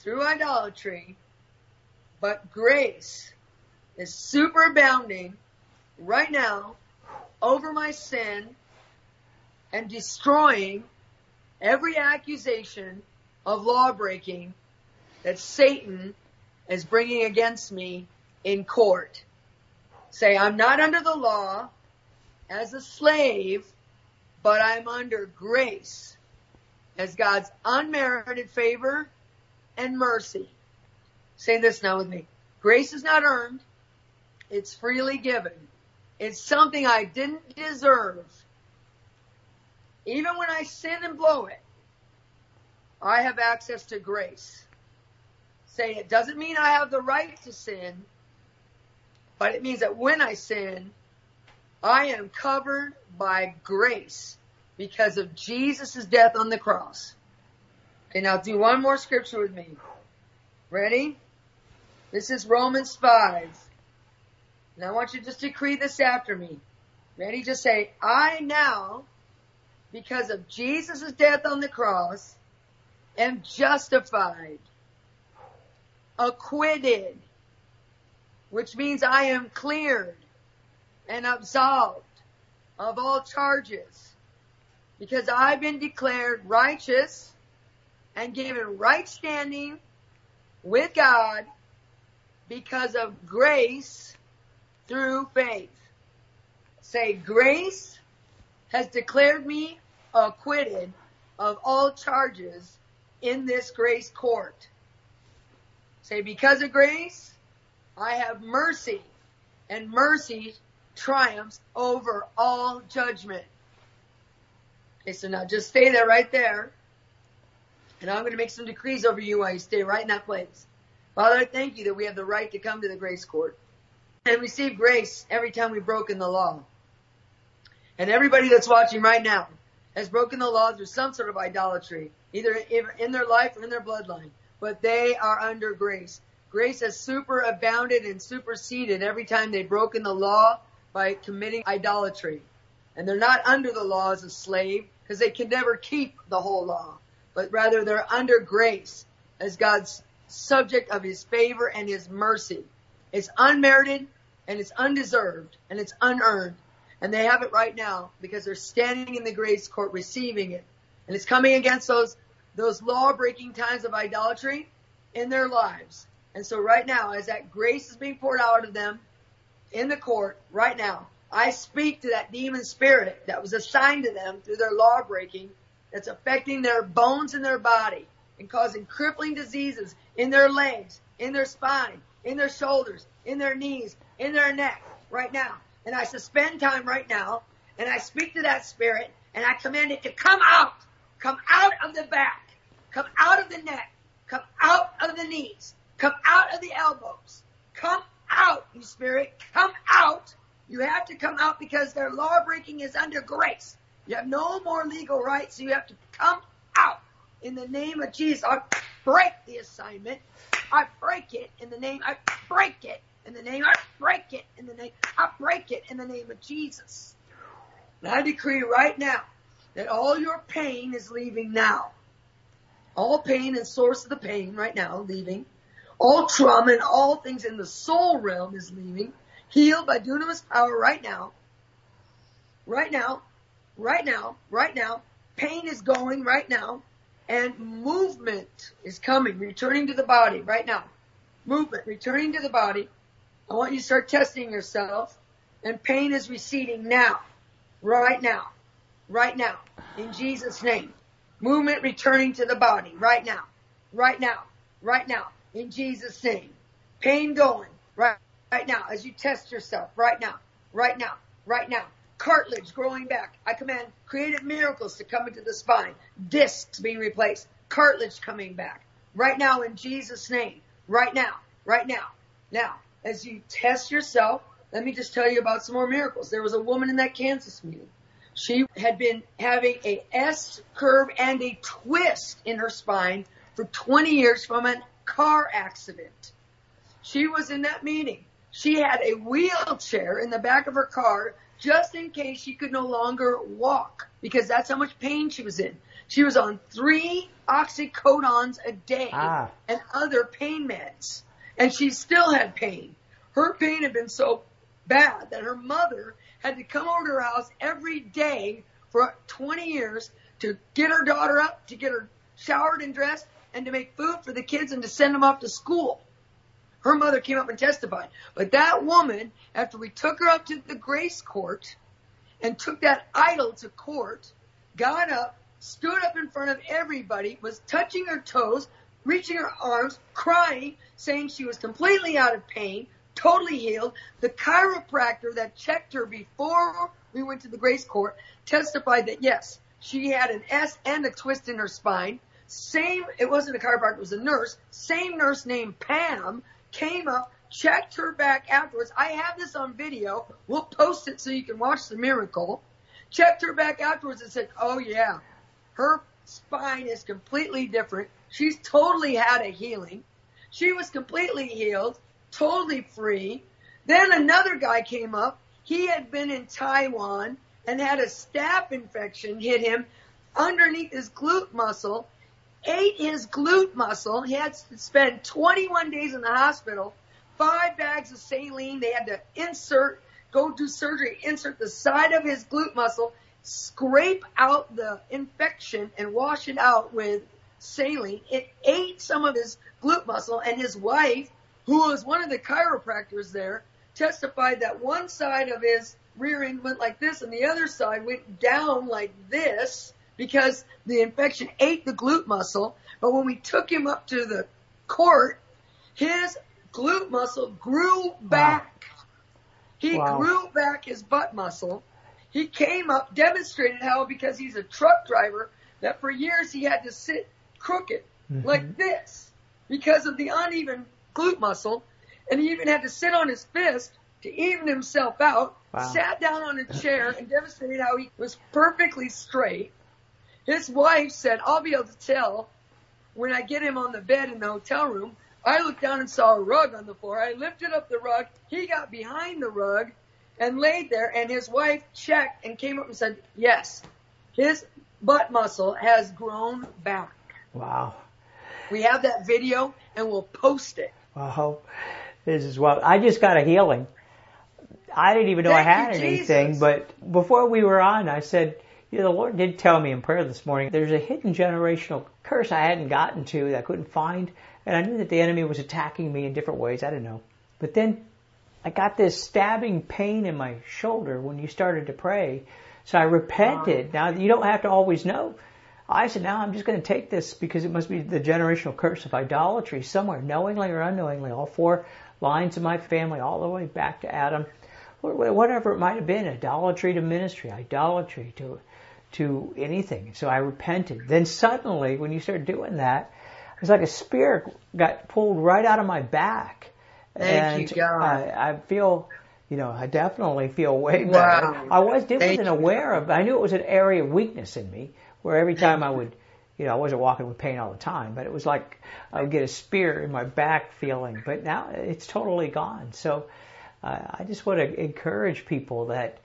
through idolatry, but grace is superabounding right now over my sin and destroying every accusation of law breaking that Satan is bringing against me in court. Say, I'm not under the law as a slave, but I'm under grace as God's unmerited favor and mercy. Say this now with me. Grace is not earned. It's freely given. It's something I didn't deserve. Even when I sin and blow it, I have access to grace. Say it doesn't mean I have the right to sin, but it means that when I sin, I am covered by grace because of Jesus' death on the cross. Okay, now do one more scripture with me. Ready? This is Romans 5. And I want you to just decree this after me. Ready? Just say, I now, because of Jesus' death on the cross, am justified, acquitted, which means I am cleared and absolved of all charges because I've been declared righteous and given right standing with God because of grace through faith. Say, grace has declared me acquitted of all charges in this grace court. Say, because of grace, I have mercy, and mercy triumphs over all judgment. Okay, so now just stay there right there. And I'm going to make some decrees over you while you stay right in that place. Father, I thank you that we have the right to come to the grace court and receive grace every time we've broken the law. And everybody that's watching right now has broken the law through some sort of idolatry, either in their life or in their bloodline. But they are under grace. Grace has superabounded and superseded every time they've broken the law by committing idolatry. And they're not under the law as a slave because they can never keep the whole law, but rather they're under grace as God's subject of his favor and his mercy. It's unmerited and it's undeserved and it's unearned. And they have it right now because they're standing in the grace court receiving it. And it's coming against those, those law breaking times of idolatry in their lives. And so right now, as that grace is being poured out of them in the court right now, I speak to that demon spirit that was assigned to them through their law breaking that's affecting their bones in their body and causing crippling diseases in their legs, in their spine, in their shoulders, in their knees, in their neck right now. And I suspend time right now and I speak to that spirit and I command it to come out, come out of the back, come out of the neck, come out of the knees, come out of the elbows, come out, you spirit, come out. You have to come out because their law breaking is under grace. You have no more legal rights, so you have to come out in the name of Jesus. Break the assignment. I break it in the name. I break it in the name. I break it in the name. I break it in the name of Jesus. And I decree right now that all your pain is leaving now. All pain and source of the pain right now leaving. All trauma and all things in the soul realm is leaving. Healed by dunamis power right now. Right now. Right now. Right now. Pain is going right now. And movement is coming, returning to the body right now. Movement, returning to the body. I want you to start testing yourself. And pain is receding now. Right now. Right now. In Jesus' name. Movement returning to the body right now. Right now. Right now. In Jesus' name. Pain going right, right now as you test yourself right now. Right now. Right now. Cartilage growing back. I command creative miracles to come into the spine. Discs being replaced. Cartilage coming back. Right now in Jesus' name. Right now. Right now. Now, as you test yourself, let me just tell you about some more miracles. There was a woman in that Kansas meeting. She had been having a S curve and a twist in her spine for 20 years from a car accident. She was in that meeting. She had a wheelchair in the back of her car just in case she could no longer walk because that's how much pain she was in. She was on three oxycodones a day Ah. and other pain meds and she still had pain. Her pain had been so bad that her mother had to come over to her house every day for 20 years to get her daughter up, to get her showered and dressed, and to make food for the kids and to send them off to school. Her mother came up and testified. But that woman, after we took her up to the grace court and took that idol to court, got up, stood up in front of everybody, was touching her toes, reaching her arms, crying, saying she was completely out of pain, totally healed. The chiropractor that checked her before we went to the grace court testified that yes, she had an S and a twist in her spine. Same, it wasn't a chiropractor, it was a nurse. Same nurse named Pam came up, checked her back afterwards. I have this on video. We'll post it so you can watch the miracle. Checked her back afterwards and said, oh yeah, her spine is completely different. She's totally had a healing. She was completely healed, totally free. Then another guy came up. He had been in Taiwan and had a staph infection hit him underneath his glute muscle, ate his glute muscle. He had to spend 21 days in the hospital, five bags of saline. They had to insert, go do surgery, insert the side of his glute muscle, scrape out the infection and wash it out with saline. It ate some of his glute muscle and his wife, who was one of the chiropractors there, testified that one side of his rear end went like this and the other side went down like this because the infection ate the glute muscle. But when we took him up to the court, his glute muscle grew back. He Wow. grew back his butt muscle. He came up, demonstrated how because he's a truck driver that for years he had to sit crooked Mhm. like this because of the uneven glute muscle. And he even had to sit on his fist to even himself out, Wow. sat down on a chair and demonstrated how he was perfectly straight. His wife said, I'll be able to tell when I get him on the bed in the hotel room. I looked down and saw a rug on the floor. I lifted up the rug. He got behind the rug and laid there and his wife checked and came up and said, yes, his butt muscle has grown back. Wow. We have that video and we'll post it. Wow. This is well. I just got a healing. I didn't even know I had anything, Jesus. but before we were on, I said, you know, the Lord did tell me in prayer this morning, there's a hidden generational curse I hadn't gotten to that I couldn't find, and I knew that the enemy was attacking me in different ways. I didn't know. But then I got this stabbing pain in my shoulder when you started to pray. So I repented. Now you don't have to always know. I said, now I'm just going to take this because it must be the generational curse of idolatry somewhere, knowingly or unknowingly, all four lines of my family, all the way back to Adam, wh- wh- whatever it might have been, idolatry to ministry, idolatry to to anything. So I repented. Then suddenly, when you start doing that, it's like a spear got pulled right out of my back. Thank and you, God. I, I feel, you know, I definitely feel way Wow. better. I was, Thank wasn't aware of, I knew it was an area of weakness in me, where every time I would, you know, I wasn't walking with pain all the time, but it was like I would get a spear in my back feeling, but now it's totally gone. So uh, I just want to encourage people that,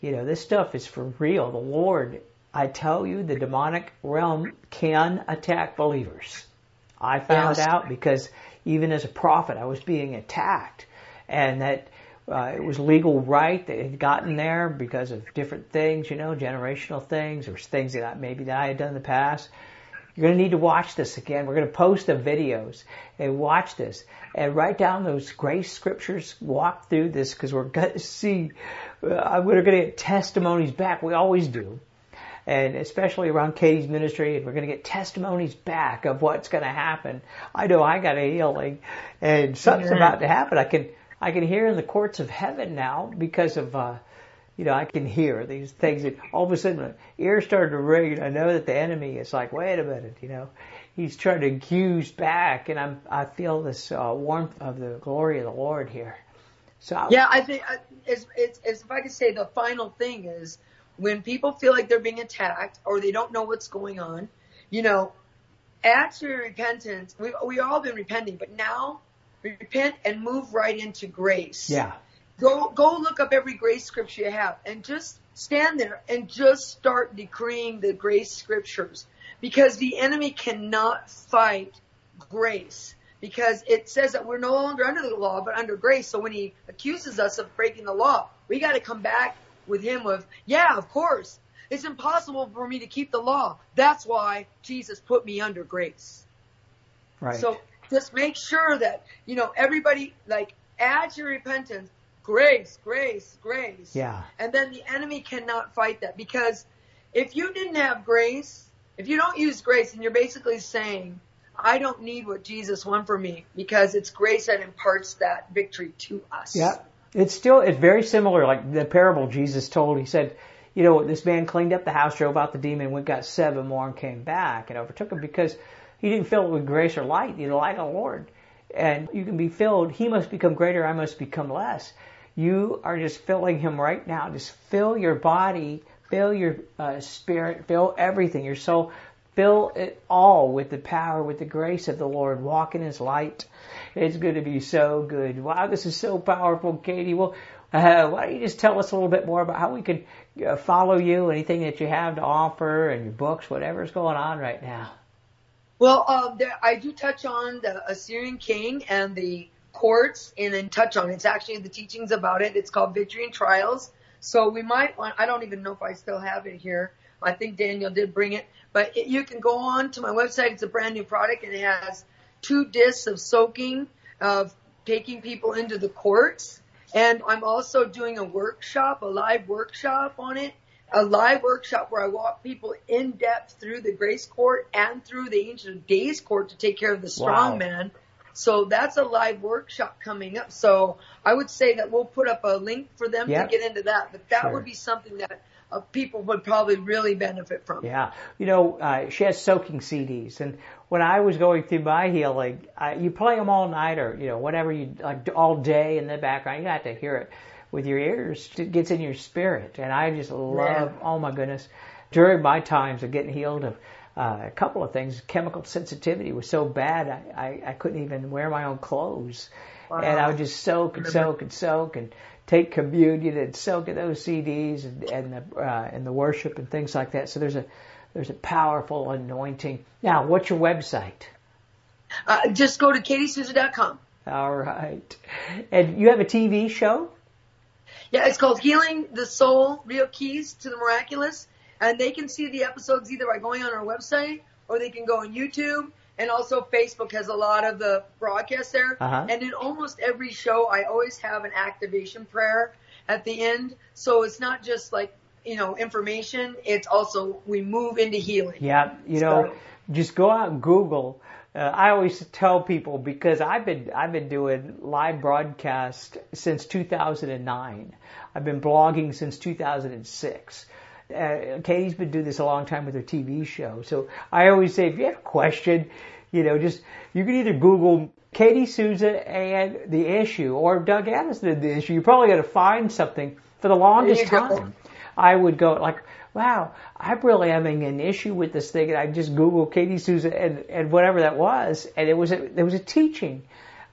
you know, this stuff is for real. The Lord, I tell you, the demonic realm can attack believers. I found Yes. out because even as a prophet, I was being attacked, and that uh, it was legal right that had gotten there because of different things, you know, generational things or things that I, maybe that I had done in the past. You're going to need to watch this again. We're going to post the videos and watch this and write down those grace scriptures. Walk through this because we're going to see. Uh, we're going to get testimonies back. We always do and especially around Katie's ministry, and we're going to get testimonies back of what's going to happen. I know I got a healing, and something's Amen. about to happen. I can I can hear in the courts of heaven now because of uh, you know, I can hear these things and all of a sudden my ears started to ring and I know that the enemy is like, wait a minute, you know, he's trying to accuse back and I'm, I feel this uh, warmth of the glory of the Lord here. So yeah, I think it's, it's, it's, if I could say the final thing is when people feel like they're being attacked or they don't know what's going on, you know, your repentance, we we all been repenting, but now repent and move right into grace. Yeah. Go go look up every grace scripture you have and just stand there and just start decreeing the grace scriptures because the enemy cannot fight grace because it says that we're no longer under the law but under grace. So when he accuses us of breaking the law, we got to come back with him with, yeah, of course. It's impossible for me to keep the law. That's why Jesus put me under grace. Right. So just make sure that, you know, everybody, like, add your repentance, grace, grace, grace. Yeah. And then the enemy cannot fight that because if you didn't have grace, if you don't use grace and you're basically saying, I don't need what Jesus won for me because it's grace that imparts that victory to us. Yeah. It's still, it's very similar, like the parable Jesus told. He said, you know, this man cleaned up the house, drove out the demon, went, got seven more and came back and overtook him because he didn't fill it with grace or light, the light of the Lord. And you can be filled, he must become greater, I must become less. You are just filling him right now. Just fill your body, fill your uh, spirit, fill everything, your soul, fill it all with the power, with the grace of the Lord. Walk in his light. It's going to be so good. Wow, this is so powerful, Katie. Well, uh, why don't you just tell us a little bit more about how we can uh, follow you, anything that you have to offer, and your books, whatever's going on right now? Well, um, there, I do touch on the Assyrian king and the courts, and then touch on it's actually the teachings about it. It's called Victory and Trials. So we might want. I don't even know if I still have it here. I think Daniel did bring it, but it, you can go on to my website. It's a brand new product, and it has two discs of soaking of taking people into the courts and I'm also doing a workshop, a live workshop on it, a live workshop where I walk people in depth through the grace court and through the ancient of days court to take care of the strong Wow. man. So that's a live workshop coming up. So I would say that we'll put up a link for them Yep. to get into that, but that Sure. would be something that uh, people would probably really benefit from. Yeah, you know, uh, she has soaking CDs, and when I was going through my healing, I, you play them all night or you know whatever you like all day in the background. You have to hear it with your ears. It gets in your spirit, and I just love. Oh my goodness, during my times of getting healed of. Uh, a couple of things. Chemical sensitivity was so bad, I, I, I couldn't even wear my own clothes. And I would just soak and soak and soak and take communion and soak in those CDs and, and the uh, and the worship and things like that. So there's a there's a powerful anointing. Now, what's your website? Uh, just go to katiesouza.com. All right, and you have a TV show. Yeah, it's called Healing the Soul, Real Keys to the Miraculous. And they can see the episodes either by going on our website or they can go on YouTube. And also Facebook has a lot of the broadcasts there. Uh-huh. And in almost every show, I always have an activation prayer at the end. So it's not just like, you know, information. It's also, we move into healing. Yeah, you know, just go out and Google. Uh, I always tell people because I've been I've been doing live broadcast since 2009. I've been blogging since 2006. Uh, Katie's been doing this a long time with her TV show. So I always say, if you have a question, you know, just you can either Google Katie Souza and the issue or Doug Addison and the issue. You're probably going to find something. For the longest time, I would go like, wow, I'm really having an issue with this thing, and I just Google Katie Souza and, and whatever that was, and it was a, there was a teaching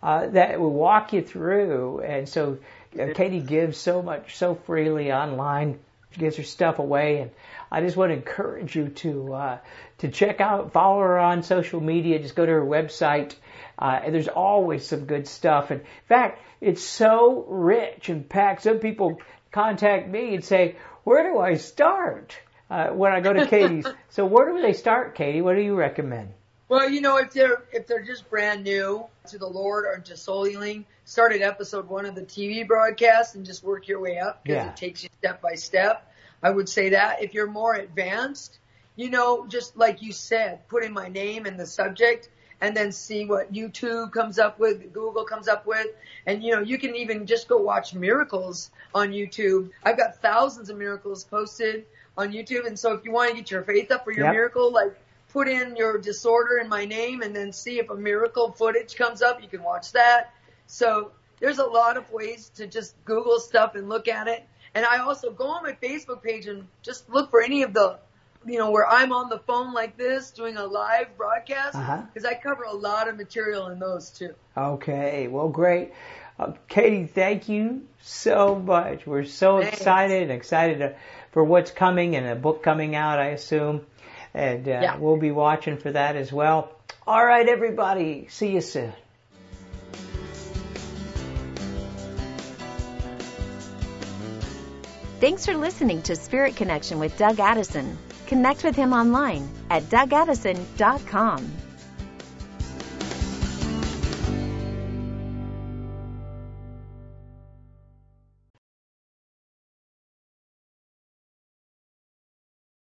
uh, that would walk you through, and so uh, Katie gives so much so freely online. She gives her stuff away, and I just want to encourage you to uh, to check out, follow her on social media. Just go to her website. Uh, and there's always some good stuff. And in fact, it's so rich and packed. Some people contact me and say, "Where do I start?" Uh, when I go to Katie's. so where do they start, Katie? What do you recommend? Well, you know, if they're if they're just brand new to the Lord or to soul healing, start at episode one of the TV broadcast and just work your way up because Yeah. it takes you step by step. I would say that if you're more advanced, you know, just like you said, put in my name and the subject, and then see what YouTube comes up with, Google comes up with. And you know, you can even just go watch miracles on YouTube. I've got thousands of miracles posted on YouTube. And so if you want to get your faith up for your Yep. miracle, like put in your disorder in my name and then see if a miracle footage comes up. You can watch that. So there's a lot of ways to just Google stuff and look at it. And I also go on my Facebook page and just look for any of the, you know, where I'm on the phone like this doing a live broadcast Uh-huh. because I cover a lot of material in those too. Okay, well, great. Uh, Katie, thank you so much. We're so Thanks. excited, excited to, for what's coming and a book coming out, I assume. And uh, Yeah. we'll be watching for that as well. All right, everybody. See you soon. Thanks for listening to Spirit Connection with Doug Addison. Connect with him online at dougaddison.com.